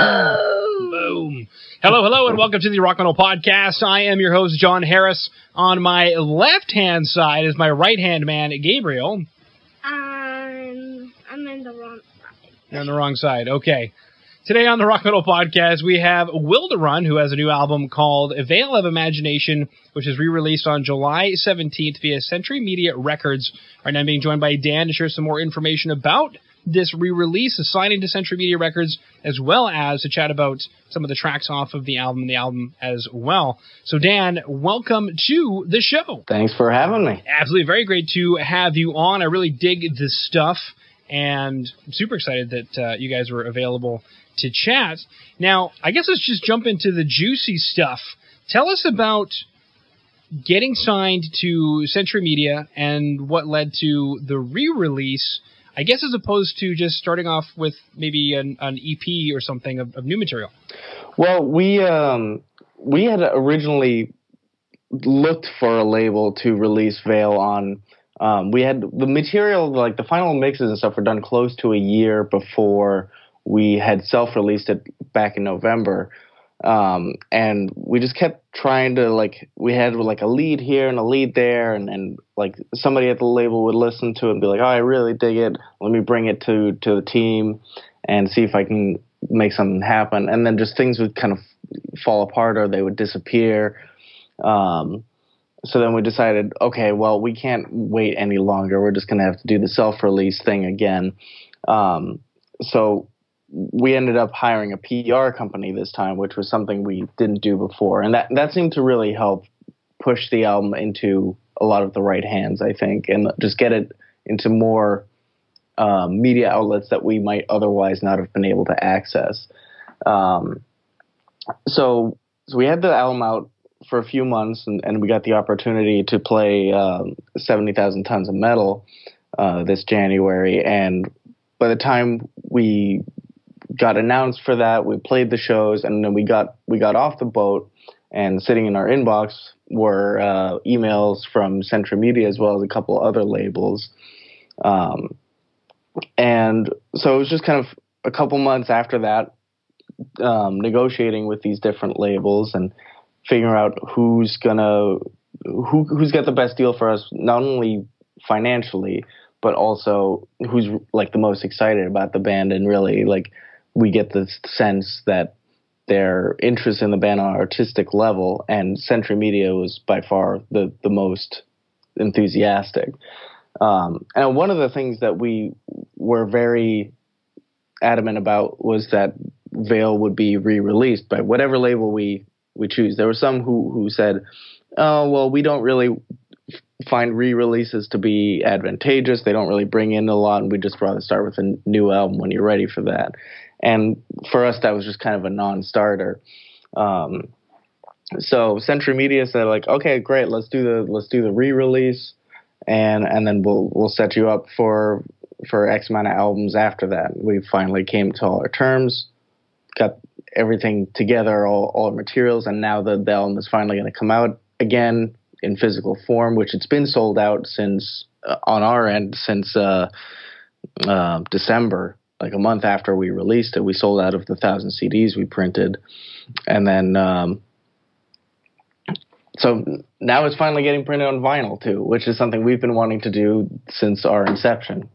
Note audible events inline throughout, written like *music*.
Boom. Hello, hello, and welcome to the Rock Metal Podcast. I am your host, Jon Harris. On my left hand side is my right hand man, Gabriel. Um, I'm in the wrong side. You're on the wrong side. Okay. Today on the Rock Metal Podcast, we have Wilderun, who has a new album called Veil of Imagination, which is re-released on July 17th via Century Media Records. Right now I'm being joined by Dan to share some more information about this re-release, assigning to Century Media Records, as well as to chat about some of the tracks off of the album, and the album as well. So Dan, welcome to the show. Thanks for having me. Absolutely, very great to have you on. I really dig this stuff, and I'm super excited that uh, you guys were available to chat. Now, I guess let's just jump into the juicy stuff. Tell us about getting signed to Century Media and what led to the re-release. I guess as opposed to just starting off with maybe an, an EP or something of, of new material. Well, we um, we had originally looked for a label to release Veil on. Um, we had the material, like the final mixes and stuff, were done close to a year before we had self-released it back in November. Um, and we just kept trying to like we had like a lead here and a lead there and, and like somebody at the label would listen to it and be like oh i really dig it. Let me bring it to to the team and see if i can make something happen. And then just things would kind of fall apart or they would disappear. Um, so then we decided okay well we can't wait any longer. We're just going to have to do the self-release thing again. Um, so we ended up hiring a PR company this time, which was something we didn't do before, and that that seemed to really help push the album into a lot of the right hands, I think, and just get it into more um, media outlets that we might otherwise not have been able to access. Um, so, so we had the album out for a few months, and, and we got the opportunity to play um, seventy thousand tons of metal uh, this January, and by the time we got announced for that. We played the shows, and then we got we got off the boat, and sitting in our inbox were uh, emails from Century Media as well as a couple other labels. Um, and so it was just kind of a couple months after that, um, negotiating with these different labels and figuring out who's gonna who who's got the best deal for us, not only financially but also who's like the most excited about the band and really like we get the sense that their interest in the band on an artistic level, and Century Media was by far the the most enthusiastic. Um, and one of the things that we were very adamant about was that Veil would be re-released by whatever label we we choose. There were some who who said, "Oh, well, we don't really find re-releases to be advantageous. They don't really bring in a lot, and we just rather start with a new album when you're ready for that." And for us that was just kind of a non-starter. Um, so Century Media said like, okay, great, let's do the let's do the re-release, and and then we'll we'll set you up for for X amount of albums after that. We finally came to all our terms, got everything together, all all materials, and now the, the album is finally going to come out again in physical form, which it's been sold out since uh, on our end since uh, uh, December like a month after we released it, we sold out of the thousand CDs we printed, and then um, so now it's finally getting printed on vinyl too, which is something we've been wanting to do since our inception.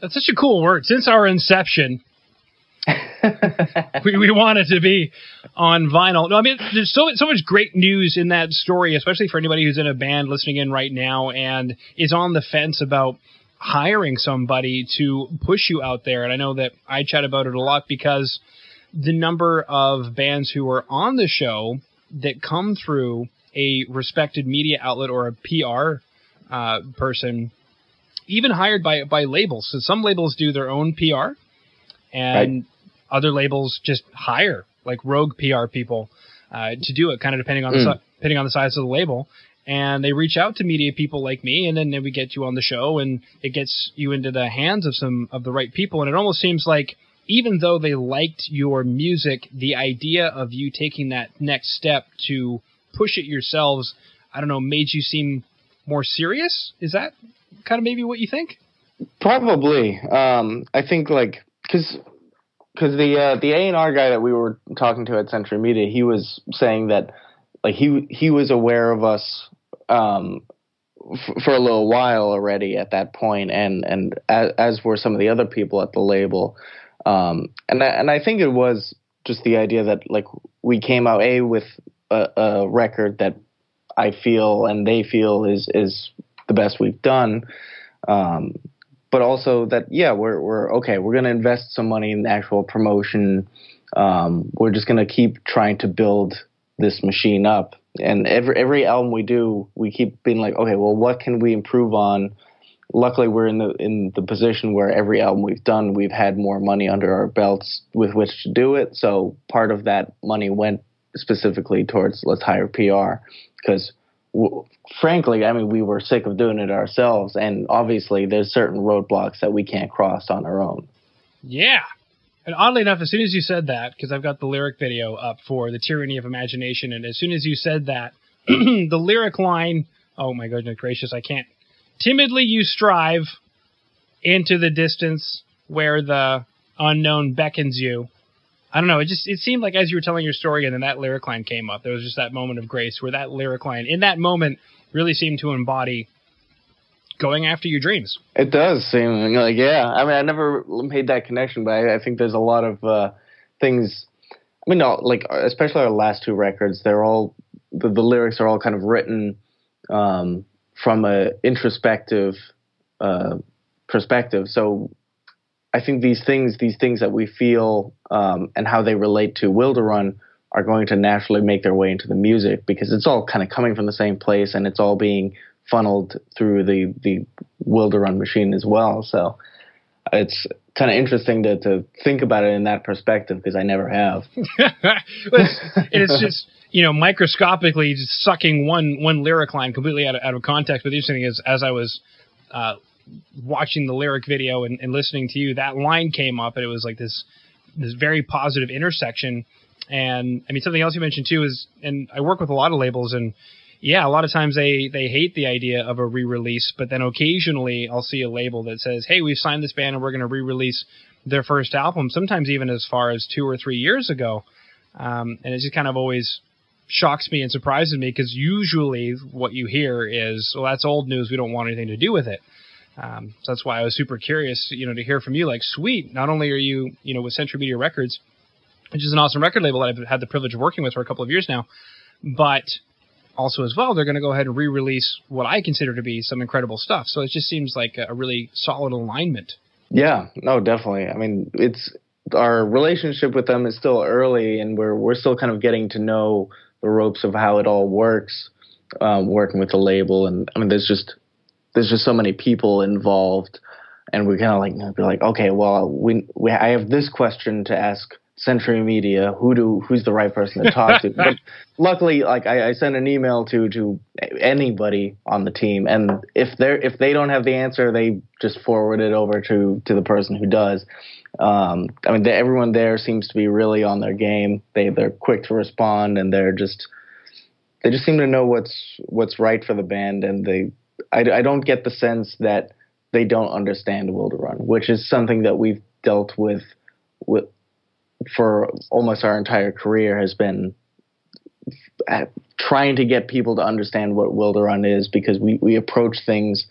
That's such a cool word. Since our inception, *laughs* we, we want it to be on vinyl. No, I mean, there's so so much great news in that story, especially for anybody who's in a band listening in right now and is on the fence about hiring somebody to push you out there. And I know that I chat about it a lot because the number of bands who are on the show that come through a respected media outlet or a PR uh, person, even hired by by labels. So some labels do their own PR, and right. other labels just hire like rogue PR people uh, to do it, kind of depending on mm. the depending on the size of the label and they reach out to media people like me and then, then we get you on the show and it gets you into the hands of some of the right people. And it almost seems like even though they liked your music the idea of you taking that next step to push it yourselves i don't know made you seem more serious? Is that kind of maybe what you think? Probably. Um, i think like because because the uh, the A and R guy that we were talking to at Century Media, he was saying that like he he was aware of us um, f- for a little while already at that point, and and as, as were some of the other people at the label, um, and I, and I think it was just the idea that like we came out a with a, a record that I feel and they feel is is the best we've done. Um, but also that yeah we're we're okay we're to invest some money in actual promotion. Um, we're just to keep trying to build this machine up and every every album we do we keep being like okay well what can we improve on luckily we're in the in the position where every album we've done we've had more money under our belts with which to do it so part of that money went specifically towards let's hire PR because frankly, I mean, we were sick of doing it ourselves, and obviously, there's certain roadblocks that we can't cross on our own. Yeah. And oddly enough, as soon as you said that, because I've got the lyric video up for The Tyranny of Imagination, and as soon as you said that, *clears throat* the lyric line, oh my goodness gracious, I can't. Timidly you strive into the distance where the unknown beckons you. I don't know. It just it seemed like as you were telling your story and then that lyric line came up, there was just that moment of grace where that lyric line in that moment really seemed to embody going after your dreams. It does seem like yeah. I mean, I never made that connection, but I, I think there's a lot of uh, things. I mean, no, like especially our last two records, they're all the, the lyrics are all kind of written um, from a introspective uh, perspective. So I think these things, these things that we feel um, and how they relate to Wilderun are going to naturally make their way into the music because it's all kind of coming from the same place and it's all being funneled through the the Wilderun machine as well. So it's kind of interesting to, to think about it in that perspective because I never have. *laughs* it's just you know microscopically just sucking one one lyric line completely out of, out of context. But the interesting is as I was uh, watching the lyric video and, and listening to you, that line came up, and it was like this this very positive intersection. And I mean, something else you mentioned too is, and I work with a lot of labels, and yeah, a lot of times they they hate the idea of a re-release, but then occasionally I'll see a label that says, "Hey, we've signed this band and we're going to re-release their first album." Sometimes even as far as two or three years ago, um, and it just kind of always shocks me and surprises me because usually what you hear is, "Well, that's old news. We don't want anything to do with it." Um, so that's why I was super curious, you know, to hear from you. Like, sweet. Not only are you, you know, with Century Media Records, which is an awesome record label that I've had the privilege of working with for a couple of years now, but also as well, they're going to go ahead and re-release what I consider to be some incredible stuff. So it just seems like a really solid alignment. Yeah, no, definitely. I mean, it's our relationship with them is still early, and we're we're still kind of getting to know the ropes of how it all works, um, working with the label. And I mean, there's just there's just so many people involved, and we're kind of like be like, okay, well, we, we I have this question to ask Century Media. Who do who's the right person to talk to? *laughs* But luckily, like I, I sent an email to to anybody on the team, and if they are if they don't have the answer, they just forward it over to to the person who does. Um, I mean, everyone there seems to be really on their game. They they're quick to respond, and they're just they just seem to know what's what's right for the band, and they I, I don't get the sense that they don't understand Will to Wilderun, which is something that we've dealt with with for almost our entire career has been trying to get people to understand what Wilderun is because we, we approach things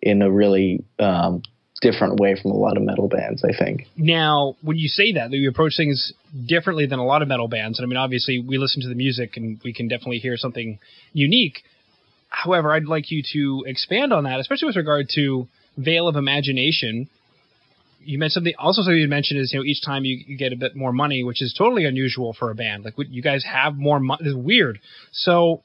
in a really um, different way from a lot of metal bands, I think. Now, when you say that, that you approach things differently than a lot of metal bands, and I mean, obviously, we listen to the music and we can definitely hear something unique. However, I'd like you to expand on that, especially with regard to Veil of Imagination. You mentioned something. Also, something you mentioned is you know each time you, you get a bit more money, which is totally unusual for a band. Like you guys have more money. It's weird. So.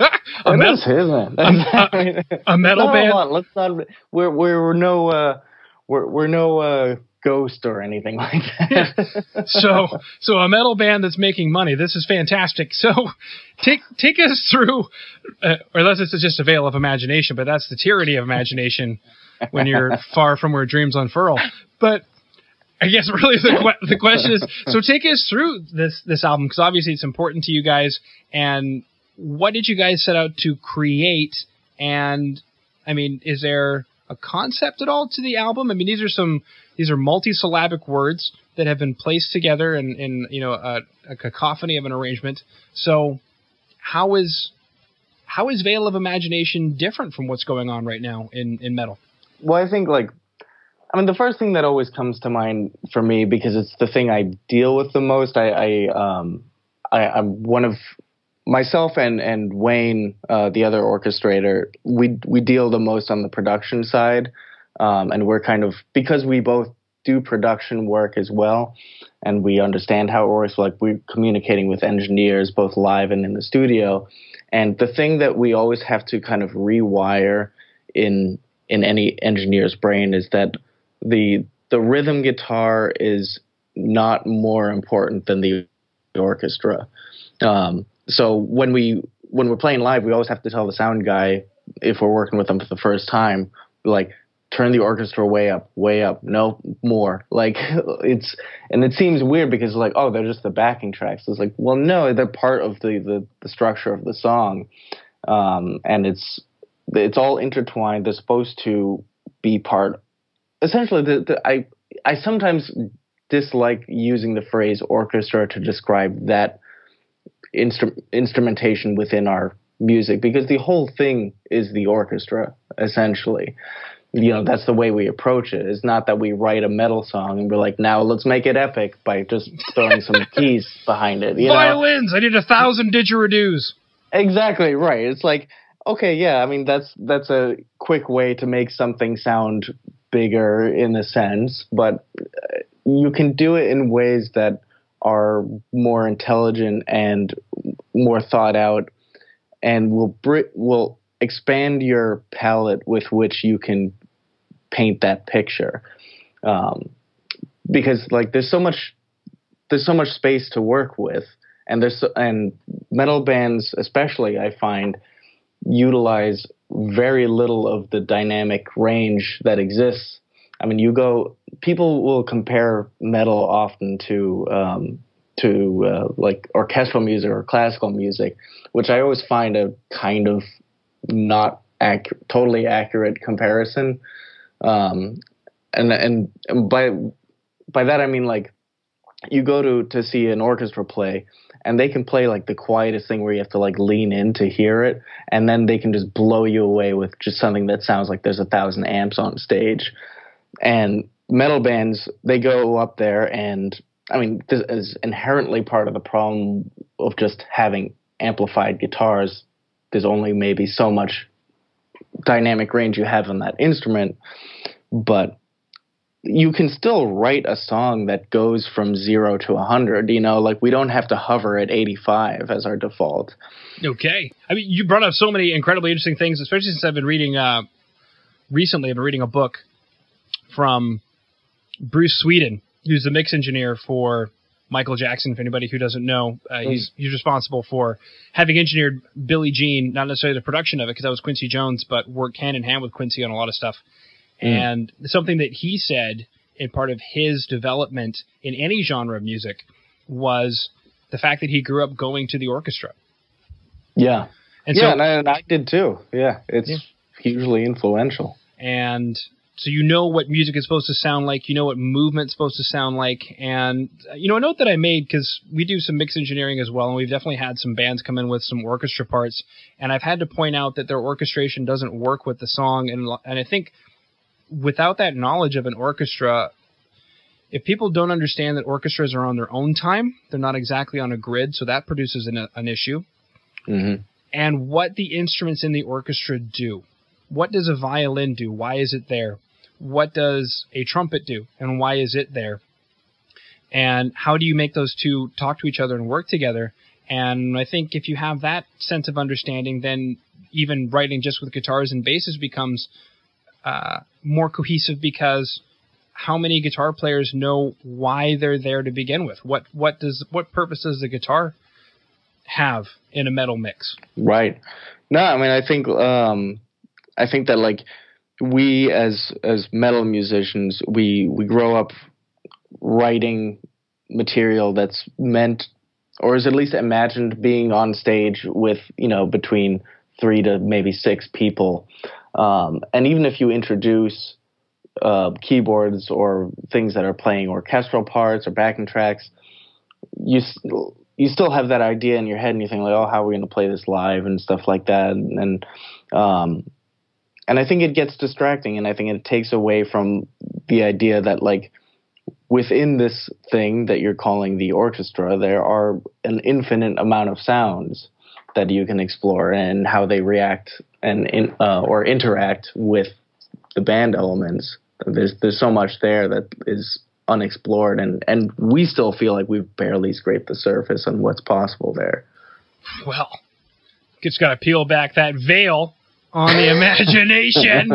*laughs* a, metal, is, isn't it? a, a metal no, band. Let's not. We're we're no. Uh, we're we're no. Uh, Ghost or anything *laughs* like that. so, so a metal band that's making money. This is fantastic. So, take take us through, uh, or unless it's just a veil of imagination, but that's the tyranny of imagination when you're far from where dreams unfurl. But I guess *laughs* really the, the question is, so take us through this this album because obviously it's important to you guys. And what did you guys set out to create? And I mean, is there a concept at all to the album? I mean, these are some these are multi-syllabic words that have been placed together in, in you know a, a cacophony of an arrangement. So how is how is Veil of Imagination different from what's going on right now in in metal? Well, I think like I mean, the first thing that always comes to mind for me because it's the thing I deal with the most. I, I um, I, am one of myself and and Wayne, uh, the other orchestrator. We we deal the most on the production side, um, and we're kind of because we both do production work as well, and we understand how it works. Like we're communicating with engineers both live and in the studio, and the thing that we always have to kind of rewire in in any engineer's brain is that the the rhythm guitar is not more important than the orchestra. Um, so when we when we're playing live, we always have to tell the sound guy if we're working with them for the first time, like turn the orchestra way up, way up, no more. Like *laughs* it's and it seems weird because like oh they're just the backing tracks. It's like well no they're part of the the, the structure of the song, um, and it's it's all intertwined. They're supposed to be part. Essentially, the, the, I I sometimes dislike using the phrase orchestra to describe that instru- instrumentation within our music because the whole thing is the orchestra essentially you know that's the way we approach it it's not that we write a metal song and we're like now let's make it epic by just throwing some *laughs* keys behind it you violins know? i need a thousand didgeridoos exactly right it's like okay yeah i mean that's that's a quick way to make something sound bigger in a sense but uh, you can do it in ways that are more intelligent and more thought out and will br- will expand your palette with which you can paint that picture. Um, because like there's so much there's so much space to work with and there's and metal bands especially i find utilize very little of the dynamic range that exists i mean you go people will compare metal often to um, to uh, like orchestral music or classical music, which I always find a kind of not ac- totally accurate comparison. Um, and, and and by by that I mean like you go to to see an orchestra play and they can play like the quietest thing where you have to like lean in to hear it and then they can just blow you away with just something that sounds like there's a thousand amps on stage and metal bands they go up there and I mean, this is inherently part of the problem of just having amplified guitars. There's only maybe so much dynamic range you have on that instrument, but you can still write a song that goes from zero to 100. You know, like we don't have to hover at 85 as our default. Okay. I mean, you brought up so many incredibly interesting things, especially since I've been reading, uh, recently, I've been reading a book from Bruce Swedien who's the mix engineer for Michael Jackson. For anybody who doesn't know, uh, mm. he's he's responsible for having engineered Billie Jean, not necessarily the production of it because that was Quincy Jones, but worked hand in hand with Quincy on a lot of stuff. Mm. And something that he said in part of his development in any genre of music was the fact that he grew up going to the orchestra. Yeah. And yeah, so, and I, and I did too. Yeah, it's yeah. hugely influential. And so you know what music is supposed to sound like, you know what movement's supposed to sound like, and you know a note that I made because we do some mix engineering as well, and we've definitely had some bands come in with some orchestra parts, and I've had to point out that their orchestration doesn't work with the song, and and I think without that knowledge of an orchestra, if people don't understand that orchestras are on their own time, they're not exactly on a grid, so that produces an, an issue. Mm-hmm. And what the instruments in the orchestra do. What does a violin do? Why is it there? what does a trumpet do and why is it there? And how do you make those two talk to each other and work together? And I think if you have that sense of understanding, then even writing just with guitars and basses becomes uh, more cohesive because how many guitar players know why they're there to begin with? What what does what purpose does the guitar have in a metal mix? Right. No, I mean I think um, I think that like we as as metal musicians we we grow up writing material that's meant or is at least imagined being on stage with you know between three to maybe six people um, and even if you introduce uh, keyboards or things that are playing orchestral parts or backing tracks, you you still have that idea in your head, and you think like, oh, how are we going to play this live? and stuff like that, and, and um, and I think it gets distracting, and I think it takes away from the idea that like within this thing that you're calling the orchestra, there are an infinite amount of sounds that you can explore and how they react and in, uh, or interact with the band elements. There's there's so much there that is unexplored, and and we still feel like we've barely scraped the surface on what's possible there. Well, just got to peel back that veil on the imagination.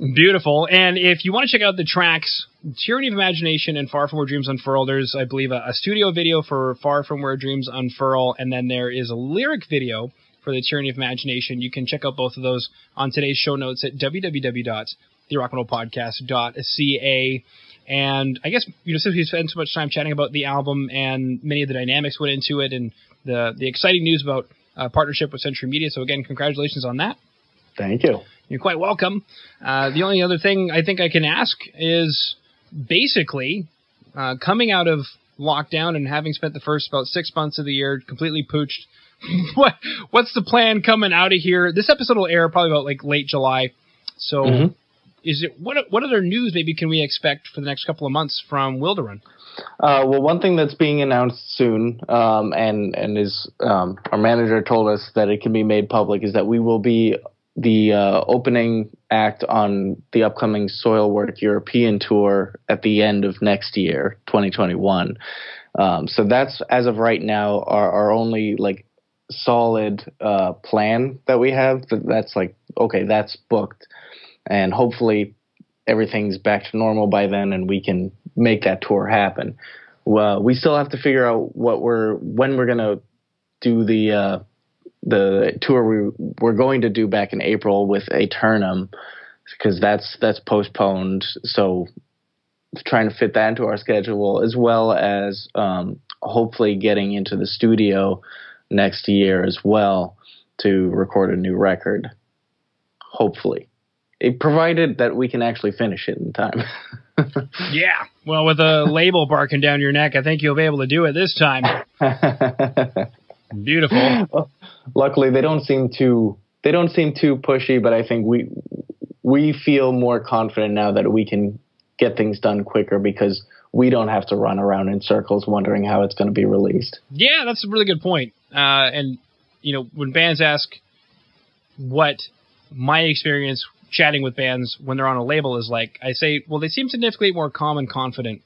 *laughs* Beautiful. And if you want to check out the tracks, Tyranny of Imagination and Far From Where Dreams Unfurl, there's, I believe, a, a, studio video for Far From Where Dreams Unfurl, and then there is a lyric video for the Tyranny of Imagination. You can check out both of those on today's show notes at www.therockandrollpodcast.ca. And I guess, you know, since we spent so much time chatting about the album and many of the dynamics went into it and the, the exciting news about uh, partnership with Century Media. So again, congratulations on that. Thank you. You're quite welcome. Uh, the only other thing I think I can ask is basically uh, coming out of lockdown and having spent the first about six months of the year completely pooched. *laughs* what what's the plan coming out of here? This episode will air probably about like late July. So, mm-hmm. is it what what other news maybe can we expect for the next couple of months from Wilderun? Uh, well, one thing that's being announced soon, um, and and is um, our manager told us that it can be made public, is that we will be the uh, opening act on the upcoming Soilwork European tour at the end of next year, 2021. Um, so that's as of right now our, our only like solid uh, plan that we have. That's like okay, that's booked, and hopefully everything's back to normal by then, and we can make that tour happen. Well, we still have to figure out what we're when we're gonna do the uh, the tour we were going to do back in April with Aeternum because that's that's postponed. So trying to fit that into our schedule as well as um, hopefully getting into the studio next year as well to record a new record. Hopefully, it, provided that we can actually finish it in time. *laughs* yeah, well, with a label barking down your neck, I think you'll be able to do it this time. Beautiful. *laughs* Luckily, they don't seem too they don't seem too pushy, but I think we we feel more confident now that we can get things done quicker because we don't have to run around in circles wondering how it's going to be released. Yeah, that's a really good point. Uh, and you know, when bands ask what my experience chatting with bands when they're on a label is like, I say, well, they seem significantly more calm and confident.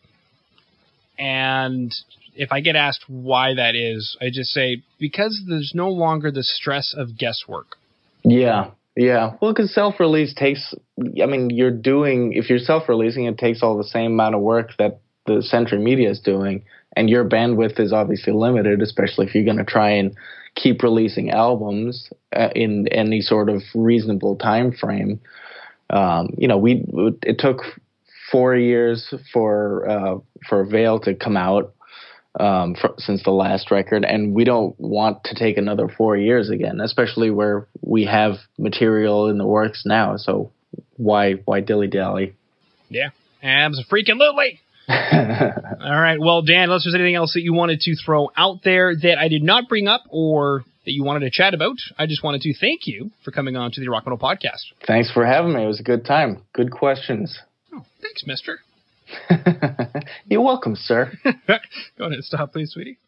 And if I get asked why that is, I just say because there's no longer the stress of guesswork. Yeah, yeah. Well, because self-release takes. I mean, you're doing if you're self-releasing, it takes all the same amount of work that the Century Media is doing, and your bandwidth is obviously limited, especially if you're going to try and keep releasing albums uh, in any sort of reasonable time frame. Um, you know, we it took four years for uh, for Veil to come out um, for, since the last record, and we don't want to take another four years again, especially where we have material in the works now. So why why dilly dally? Yeah, abs freaking lily. All right, well, Dan, unless there's anything else that you wanted to throw out there that I did not bring up or that you wanted to chat about, I just wanted to thank you for coming on to the Rock Metal Podcast. Thanks for having me. It was a good time. Good questions. Oh, thanks, Mister. *laughs* You're welcome, sir. *laughs* Go ahead, and stop, please, sweetie.